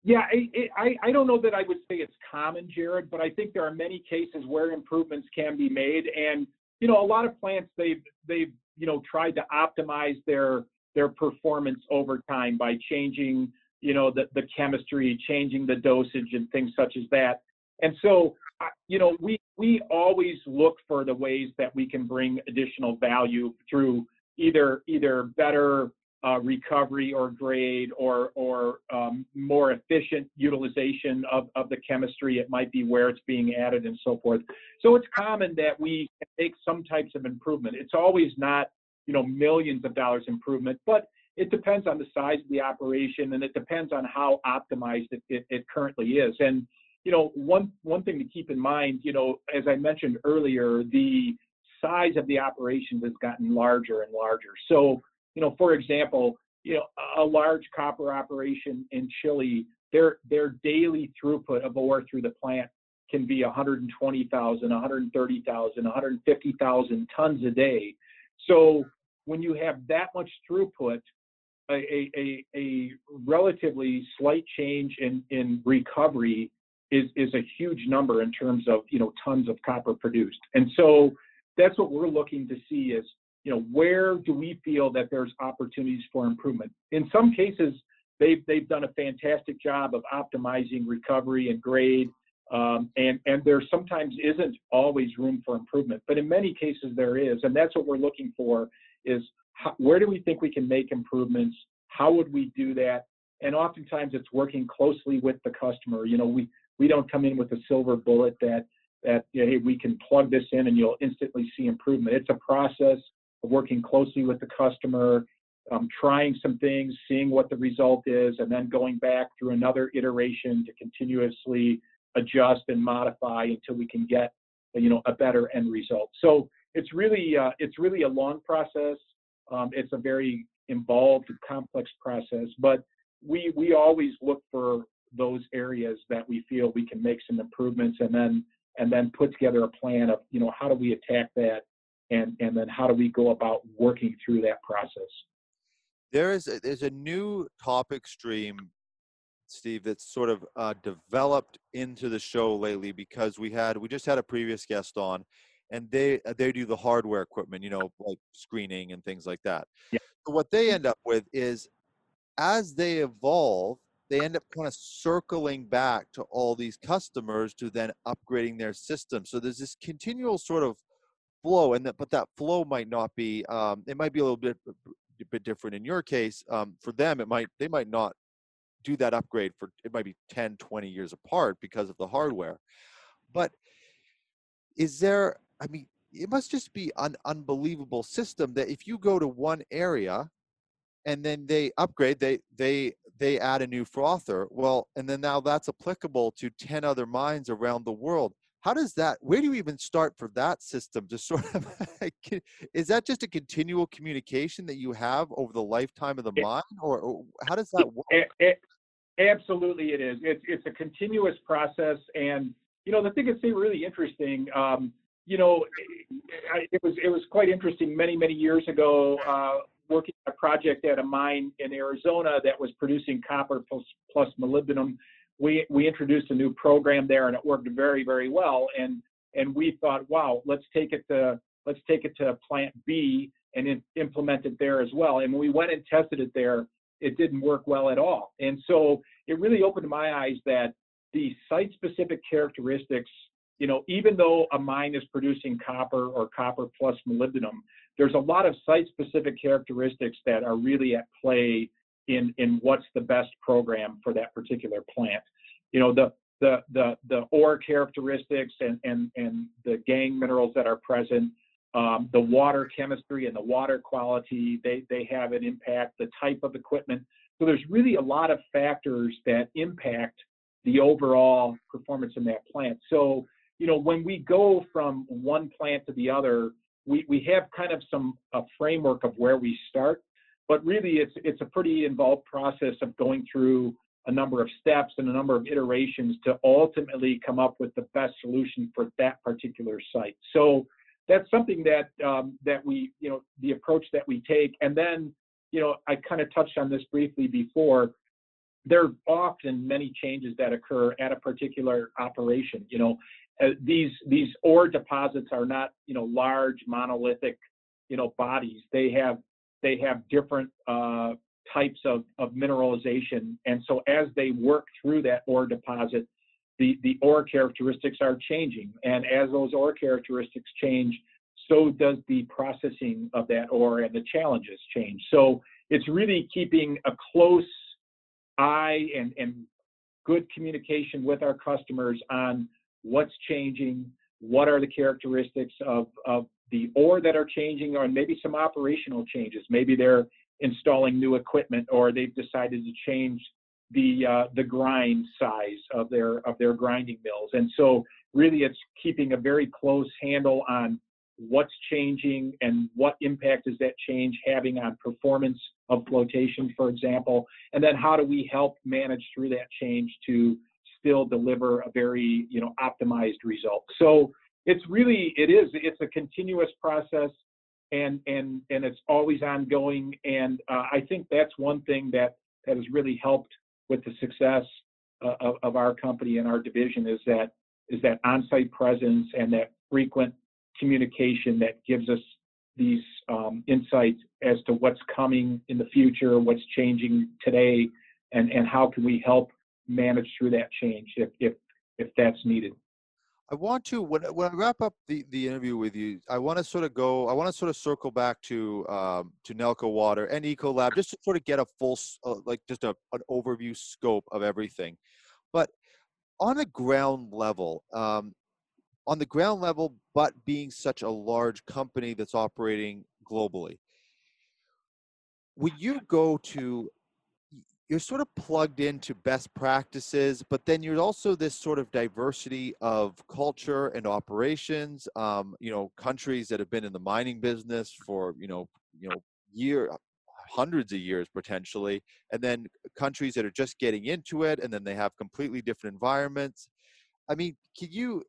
yeah. I, I I don't know that I would say it's common, Jared, but I think there are many cases where improvements can be made, and you know, a lot of plants they've they've you know tried to optimize their their performance over time by changing you know the the chemistry, changing the dosage, and things such as that. And so, you know, we we always look for the ways that we can bring additional value through either either better uh, recovery or grade or or um, more efficient utilization of, of the chemistry. It might be where it's being added and so forth. So it's common that we make some types of improvement. It's always not you know millions of dollars improvement, but it depends on the size of the operation and it depends on how optimized it, it, it currently is. And you know one one thing to keep in mind, you know, as I mentioned earlier, the size of the operations has gotten larger and larger. So you know, for example, you know, a large copper operation in Chile, their their daily throughput of ore through the plant can be 120,000, 130,000, 150,000 tons a day. So when you have that much throughput, a, a, a relatively slight change in, in recovery is, is a huge number in terms of you know tons of copper produced. And so that's what we're looking to see is you know, where do we feel that there's opportunities for improvement? In some cases, they've they've done a fantastic job of optimizing recovery and grade, um, and and there sometimes isn't always room for improvement, but in many cases there is, and that's what we're looking for is how, where do we think we can make improvements? How would we do that? And oftentimes it's working closely with the customer. You know, we we don't come in with a silver bullet that that you know, hey we can plug this in and you'll instantly see improvement. It's a process working closely with the customer, um, trying some things, seeing what the result is, and then going back through another iteration to continuously adjust and modify until we can get you know a better end result. So it's really uh, it's really a long process. Um, it's a very involved, complex process, but we we always look for those areas that we feel we can make some improvements, and then and then put together a plan of you know how do we attack that and and then how do we go about working through that process? There is a, there's a new topic stream steve that's sort of uh, developed into the show lately because we had we just had a previous guest on and they uh, they do the hardware equipment you know like screening and things like that. Yeah. so what they end up with is as they evolve they end up kind of circling back to all these customers to then upgrading their system. So there's this continual sort of flow and that but that flow might not be um, it might be a little bit a bit different in your case um, for them it might they might not do that upgrade for it might be 10 20 years apart because of the hardware. But is there i mean it must just be an unbelievable system that if you go to one area and then they upgrade they they they add a new frother well and then now that's applicable to 10 other mines around the world how does that where do you even start for that system to [LAUGHS] sort of is that just a continual communication that you have over the lifetime of the mine or, or how does that work? it, it, absolutely it is. It's, it's a continuous process and you know the thing that's really interesting um, you know it, it, was it was quite interesting many many years ago uh, working a project at a mine in arizona that was producing copper plus, plus molybdenum we we introduced a new program there and it worked very very well. And and we thought wow let's take it to let's take it to plant B and in, implement it there as well. And when we went and tested it there it didn't work well at all. And so it really opened my eyes that the site specific characteristics you know even though a mine is producing copper or copper plus molybdenum there's a lot of site specific characteristics that are really at play in in what's the best program for that particular plant. You know, the the the the ore characteristics and and and the gangue minerals that are present, um, the water chemistry and the water quality, they they have an impact. The type of equipment. So there's really a lot of factors that impact the overall performance in that plant. So you know, when we go from one plant to the other, we, we have kind of some a framework of where we start, but really it's it's a pretty involved process of going through a number of steps and a number of iterations to ultimately come up with the best solution for that particular site. So that's something that um, that we you know the approach that we take, and then you know I kind of touched on this briefly before. There are often many changes that occur at a particular operation. You know, uh, these these ore deposits are not you know large monolithic you know bodies. They have they have different uh, types of, of mineralization, and so as they work through that ore deposit, the the ore characteristics are changing, and as those ore characteristics change, so does the processing of that ore and the challenges change. So it's really keeping a close eye and, and good communication with our customers on what's changing, what are the characteristics of, of the ore that are changing, or maybe some operational changes. Maybe they're installing new equipment or they've decided to change the uh, the grind size of their of their grinding mills. And so really it's keeping a very close handle on what's changing and what impact is that change having on performance of flotation, for example, and then how do we help manage through that change to still deliver a very you know optimized result. So it's really it is it's a continuous process and and and it's always ongoing and uh, I think that's one thing that that has really helped with the success uh, of, of our company and our division is that is that on-site presence and that frequent communication that gives us these um, insights as to what's coming in the future, what's changing today, and, and how can we help manage through that change if, if, if that's needed. I want to when when I wrap up the, the interview with you, I want to sort of go. I want to sort of circle back to um, to Nalco Water and Ecolab just to sort of get a full uh, like just a, an overview scope of everything. But on a ground level, um, on the ground level, but being such a large company that's operating globally. When you go to, you're sort of plugged into best practices, but then you're also this sort of diversity of culture and operations. Um, you know, countries that have been in the mining business for you know, you know, year hundreds of years potentially, and then countries that are just getting into it, and then they have completely different environments. I mean, can you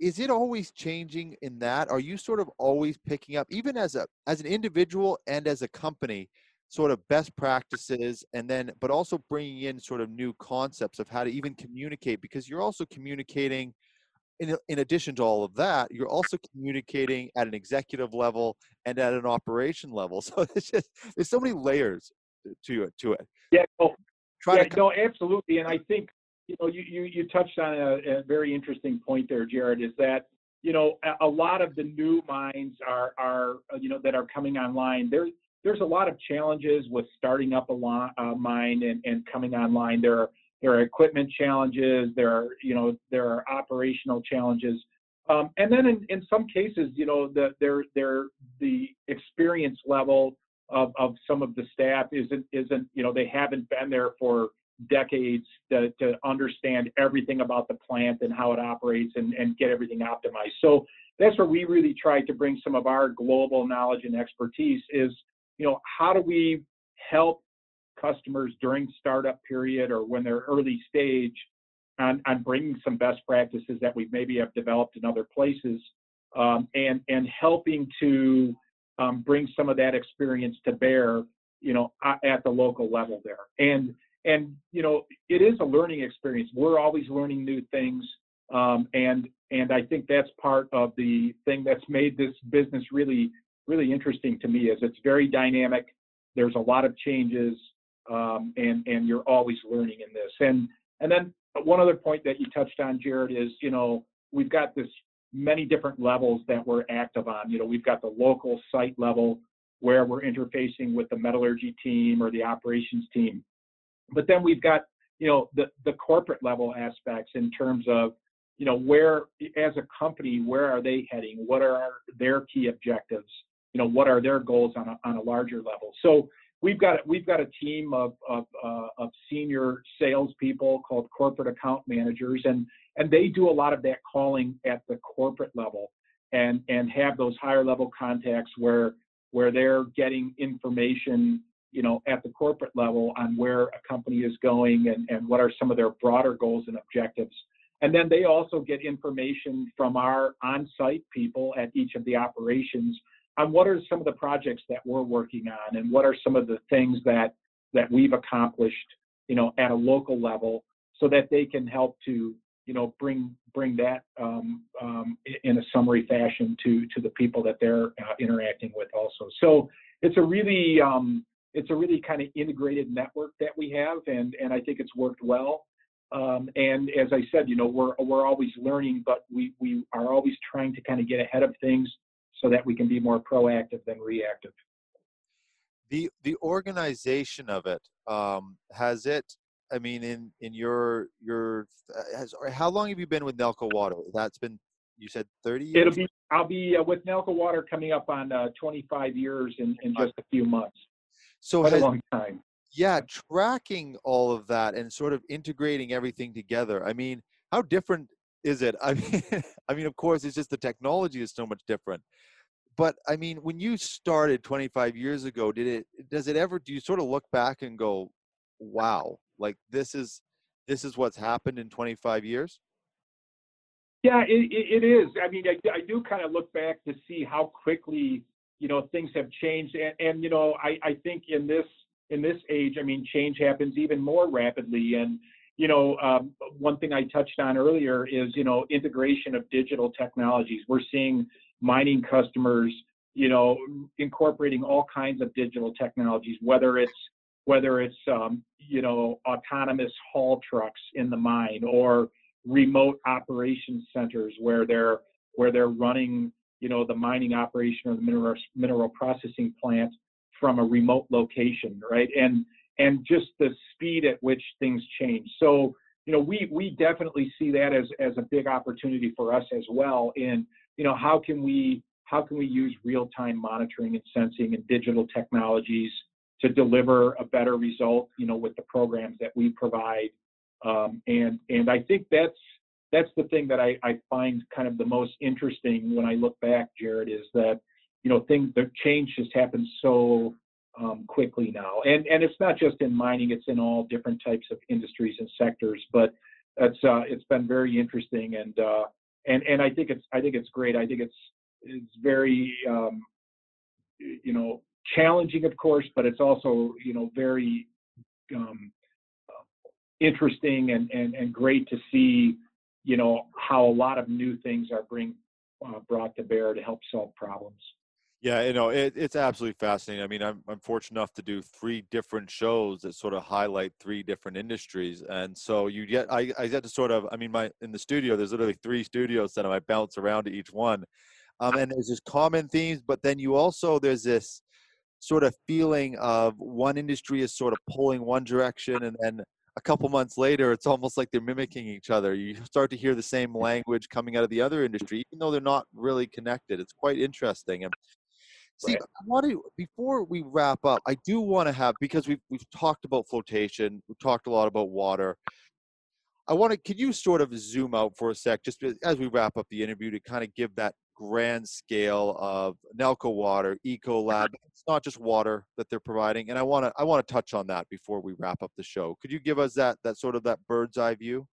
is it always changing in that are you sort of always picking up even as a as an individual and as a company sort of best practices and then but also bringing in sort of new concepts of how to even communicate because you're also communicating in, in addition to all of that you're also communicating at an executive level and at an operation level [LAUGHS] so it's just there's so many layers to it to it yeah well, Try yeah, to no absolutely and i think you know, you, you, you touched on a, a, very interesting point there, Jared, is that, you know, a, a, lot of the new mines are, are, you know, that are coming online. There, there's a lot of challenges with starting up a lo- mine and, and coming online. There are, there are equipment challenges. There are, you know, there are operational challenges. Um, and then in, in some cases, you know, the, they're, they're, the experience level of, of some of the staff isn't, isn't, you know, they haven't been there for decades to, to understand everything about the plant and how it operates and, and get everything optimized. So that's where we really try to bring some of our global knowledge and expertise is, you know, how do we help customers during startup period or when they're early stage on, on bringing some best practices that we maybe have developed in other places um, and, and helping to um, bring some of that experience to bear, you know, at the local level there. And and you know it is a learning experience we're always learning new things um, and and i think that's part of the thing that's made this business really really interesting to me is it's very dynamic there's a lot of changes um, and and you're always learning in this and and then one other point that you touched on jared is you know we've got this many different levels that we're active on you know we've got the local site level where we're interfacing with the metallurgy team or the operations team but then we've got, you know, the, the corporate level aspects in terms of, you know, where, as a company, where are they heading? What are their key objectives? You know, what are their goals on a, on a larger level? So we've got we've got a team of of, uh, of senior salespeople called corporate account managers, and and they do a lot of that calling at the corporate level, and and have those higher level contacts where where they're getting information you know, at the corporate level on where a company is going and, and what are some of their broader goals and objectives. And then they also get information from our on-site people at each of the operations on what are some of the projects that we're working on and what are some of the things that that we've accomplished, you know, at a local level so that they can help to, you know, bring bring that um, um, in a summary fashion to to the people that they're uh, interacting with also. So it's a really um, it's a really kind of integrated network that we have, and and I think it's worked well. Um, and as I said, you know, we're we're always learning, but we we are always trying to kind of get ahead of things so that we can be more proactive than reactive. The the organization of it um, has it I mean, in in your your uh, has how long have you been with Nalco Water? That's been you said 30 years. It'll be I'll be uh, with Nalco Water coming up on uh, 25 years in, in just a few months. So Quite has, a long time. Yeah, tracking all of that and sort of integrating everything together. I mean, how different is it? I mean, [LAUGHS] I mean, of course, it's just the technology is so much different. But I mean, when you started 25 years ago, did it? Does it ever? Do you sort of look back and go, "Wow, like this is this is what's happened in 25 years yeah it, it is i mean I, I do kind of look back to see how quickly you know things have changed and, and you know I, I think in this in this age i mean change happens even more rapidly and you know um, one thing i touched on earlier is you know integration of digital technologies. We're seeing mining customers you know incorporating all kinds of digital technologies whether it's whether it's um, you know autonomous haul trucks in the mine or remote operations centers where they're where they're running you know the mining operation or the mineral mineral processing plant from a remote location right? And and just the speed at which things change so you know we we definitely see that as as a big opportunity for us as well in you know how can we how can we use real time monitoring and sensing and digital technologies to deliver a better result, you know, with the programs that we provide. Um, and and I think that's that's the thing that I, I find kind of the most interesting when I look back, Jared, is that you know things the change just happens so um, quickly now, and and it's not just in mining; it's in all different types of industries and sectors. But it's uh, it's been very interesting, and uh, and and I think it's I think it's great. I think it's it's very um, you know challenging, of course, but it's also you know very um, interesting and, and and great to see you know how a lot of new things are being uh, brought to bear to help solve problems. Yeah, you know, it, it's absolutely fascinating. I mean, I'm, I'm fortunate enough to do three different shows that sort of highlight three different industries. And so you get, I, I get to sort of, I mean, my, in the studio, there's literally three studios that I bounce around to each one. Um, and there's just common themes, but then you also, there's this, sort of feeling of one industry is sort of pulling one direction and then a couple months later it's almost like they're mimicking each other you [LAUGHS] start to hear the same language coming out of the other industry even though they're not really connected it's quite interesting and see right. i want to before we wrap up i do want to have because we've, we've talked about flotation we've talked a lot about water i want to can you sort of zoom out for a sec just as we wrap up the interview to kind of give that grand scale of Nalco Water, uh-huh. Ecolab. It's not just water that they're providing, and I want to I want to touch on that before we wrap up the show. Could you give us that that sort of that bird's eye view?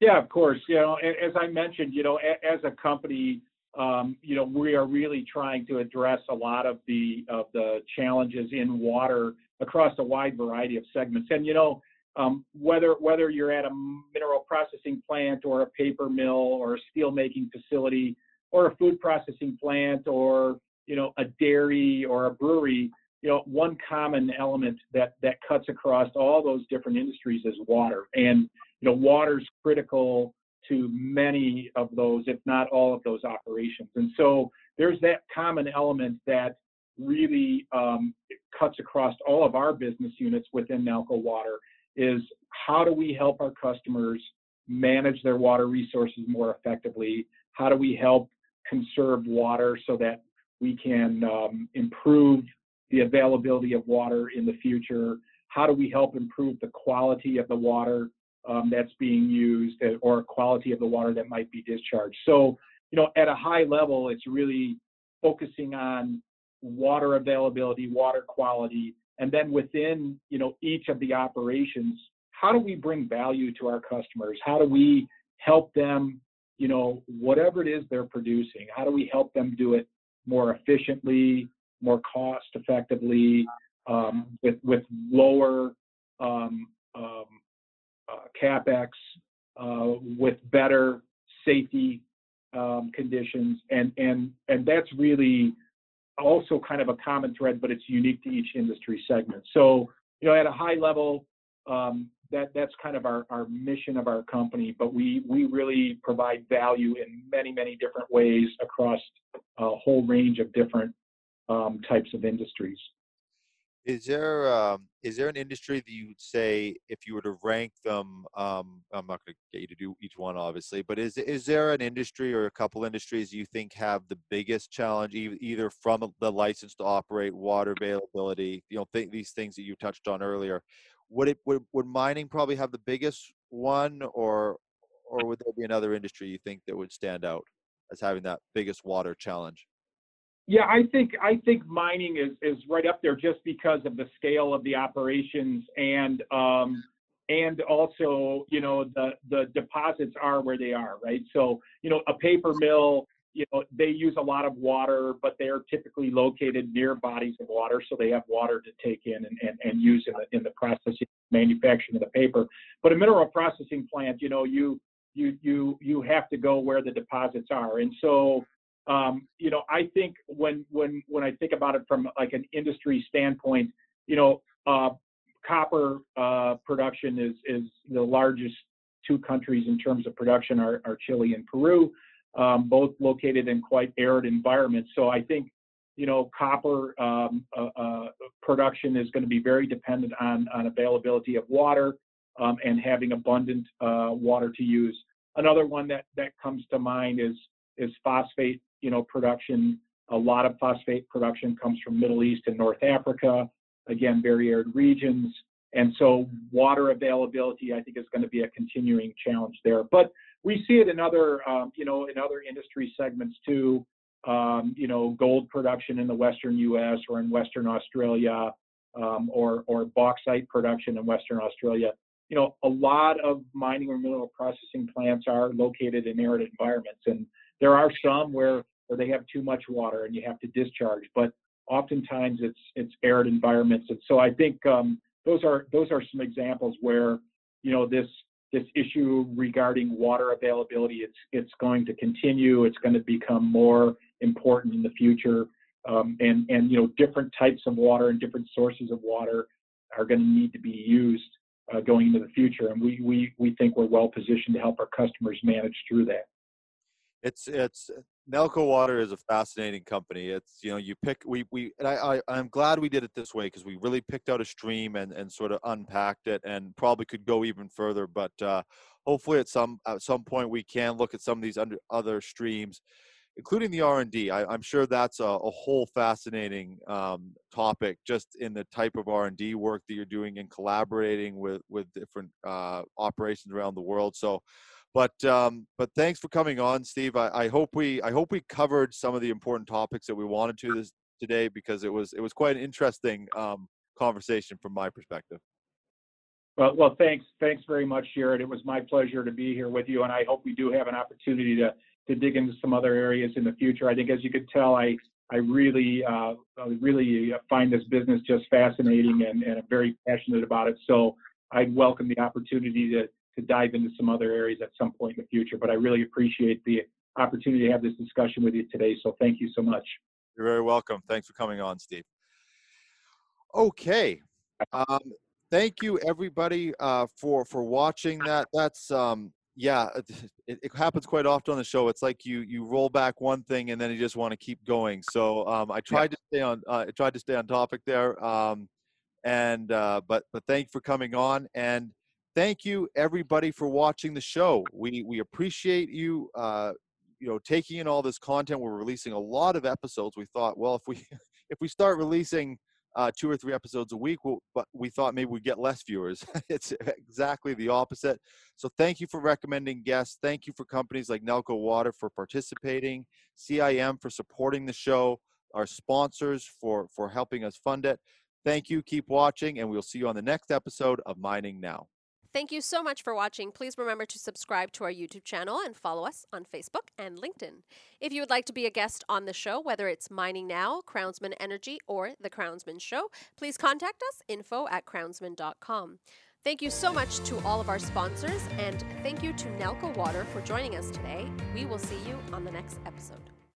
Yeah, of course. You know, as I mentioned, you know, as a company, um, you know, we are really trying to address a lot of the of the challenges in water across a wide variety of segments. And you know, um, whether whether you're at a mineral processing plant or a paper mill or a steel making facility, or a food processing plant or you know a dairy or a brewery you know one common element that that cuts across all those different industries is water and you know water's critical to many of those if not all of those operations and so there's that common element that really um, cuts across all of our business units within Nalco Water is how do we help our customers manage their water resources more effectively? How do we help conserve water so that we can um, improve the availability of water in the future? How do we help improve the quality of the water um, that's being used uh, or quality of the water that might be discharged? So, you know, at a high level, it's really focusing on water availability, water quality, and then within, you know, each of the operations, how do we bring value to our customers? How do we help them you know, whatever it is they're producing, how do we help them do it more efficiently, more cost effectively, um, with, with lower um, um, capex, uh, with better safety um, conditions, and and and that's really also kind of a common thread, but it's unique to each industry segment. So you know, at a high level, um, that that's kind of our, our mission of our company. But we we really provide value in many many different ways across a whole range of different um, types of industries. Is there um, is there an industry that you would say if you were to rank them? Um, I'm not going to get you to do each one, obviously, but is is there an industry or a couple industries you think have the biggest challenge, either from the license to operate, water availability, you know, th- these things that you touched on earlier? Would it would, would mining probably have the biggest one, or or would there be another industry you think that would stand out as having that biggest water challenge? Yeah, I think I think mining is is right up there just because of the scale of the operations and um, and also you know the the deposits are where they are, right? So you know a paper mill, you know they use a lot of water, but they are typically located near bodies of water, so they have water to take in and, and, and use in the in the processing manufacturing of the paper. But a mineral processing plant, you know, you you you you have to go where the deposits are, and so um, you know, I think when when when I think about it from like an industry standpoint, you know, uh, copper uh, production is is the largest two countries in terms of production are, are Chile and Peru, um, both located in quite arid environments. So I think, you know, copper um, uh, uh production is going to be very dependent on on availability of water um, and having abundant uh, water to use. Another one that that comes to mind is is phosphate you know, production. A lot of phosphate production comes from Middle East and North Africa. Again, very arid regions. And so water availability, I think, is going to be a continuing challenge there. But we see it in other, um, you know, in other industry segments too. Um, you know, gold production in the Western U.S. or in Western Australia, um, or or bauxite production in Western Australia. You know, a lot of mining or mineral processing plants are located in arid environments, and there are some where or they have too much water and you have to discharge. But oftentimes it's it's arid environments, and so I think um, those are those are some examples where you know this this issue regarding water availability it's it's going to continue. It's going to become more important in the future, um, and and you know different types of water and different sources of water are going to need to be used uh, going into the future, and we we we think we're well positioned to help our customers manage through that. It's it's Nalco Water is a fascinating company. It's you know you pick we we and I, I am glad we did it this way because we really picked out a stream and and sort of unpacked it and probably could go even further. But uh, hopefully at some at some point we can look at some of these under, other streams, including the R and D. I'm sure that's a, a whole fascinating um, topic just in the type of R and D work that you're doing and collaborating with with different uh, operations around the world. So but um, but thanks for coming on, Steve. I, I, hope we I hope we covered some of the important topics that we wanted to this today because it was it was quite an interesting um, conversation from my perspective. Well, well, thanks, thanks very much, Jared. It was my pleasure to be here with you, and I hope we do have an opportunity to to dig into some other areas in the future. I think, as you could tell, I I really uh, really find this business just fascinating, and, and I'm very passionate about it. So I'd welcome the opportunity to to dive into some other areas at some point in the future. But I really appreciate the opportunity to have this discussion with you today. So thank you so much. You're very welcome. Thanks for coming on, Steve. Okay. Um, thank you everybody uh, for for watching that. That's um, yeah, it, it, happens quite often on the show. It's like you you roll back one thing and then you just want to keep going. So um, I tried to stay on uh, I tried to stay on topic there. Um, and uh, but but thank you for coming on and thank you everybody for watching the show. We we appreciate you uh, you know taking in all this content. We're releasing a lot of episodes. We thought, well, if we [LAUGHS] if we start releasing uh, two or three episodes a week, we'll, but we thought maybe we'd get less viewers. [LAUGHS] it's exactly the opposite. So thank you for recommending guests. Thank you for companies like Nalco Water for participating, CIM for supporting the show, our sponsors for for helping us fund it. Thank you. Keep watching, and we'll see you on the next episode of Mining Now. Thank you so much for watching. Please remember to subscribe to our YouTube channel and follow us on Facebook and LinkedIn. If you would like to be a guest on the show, whether it's Mining Now, Crownsmen Energy, or The Crownsmen Show, please contact us info at crownsmen.com. Thank you so much to all of our sponsors, and thank you to Nalco Water for joining us today. We will see you on the next episode.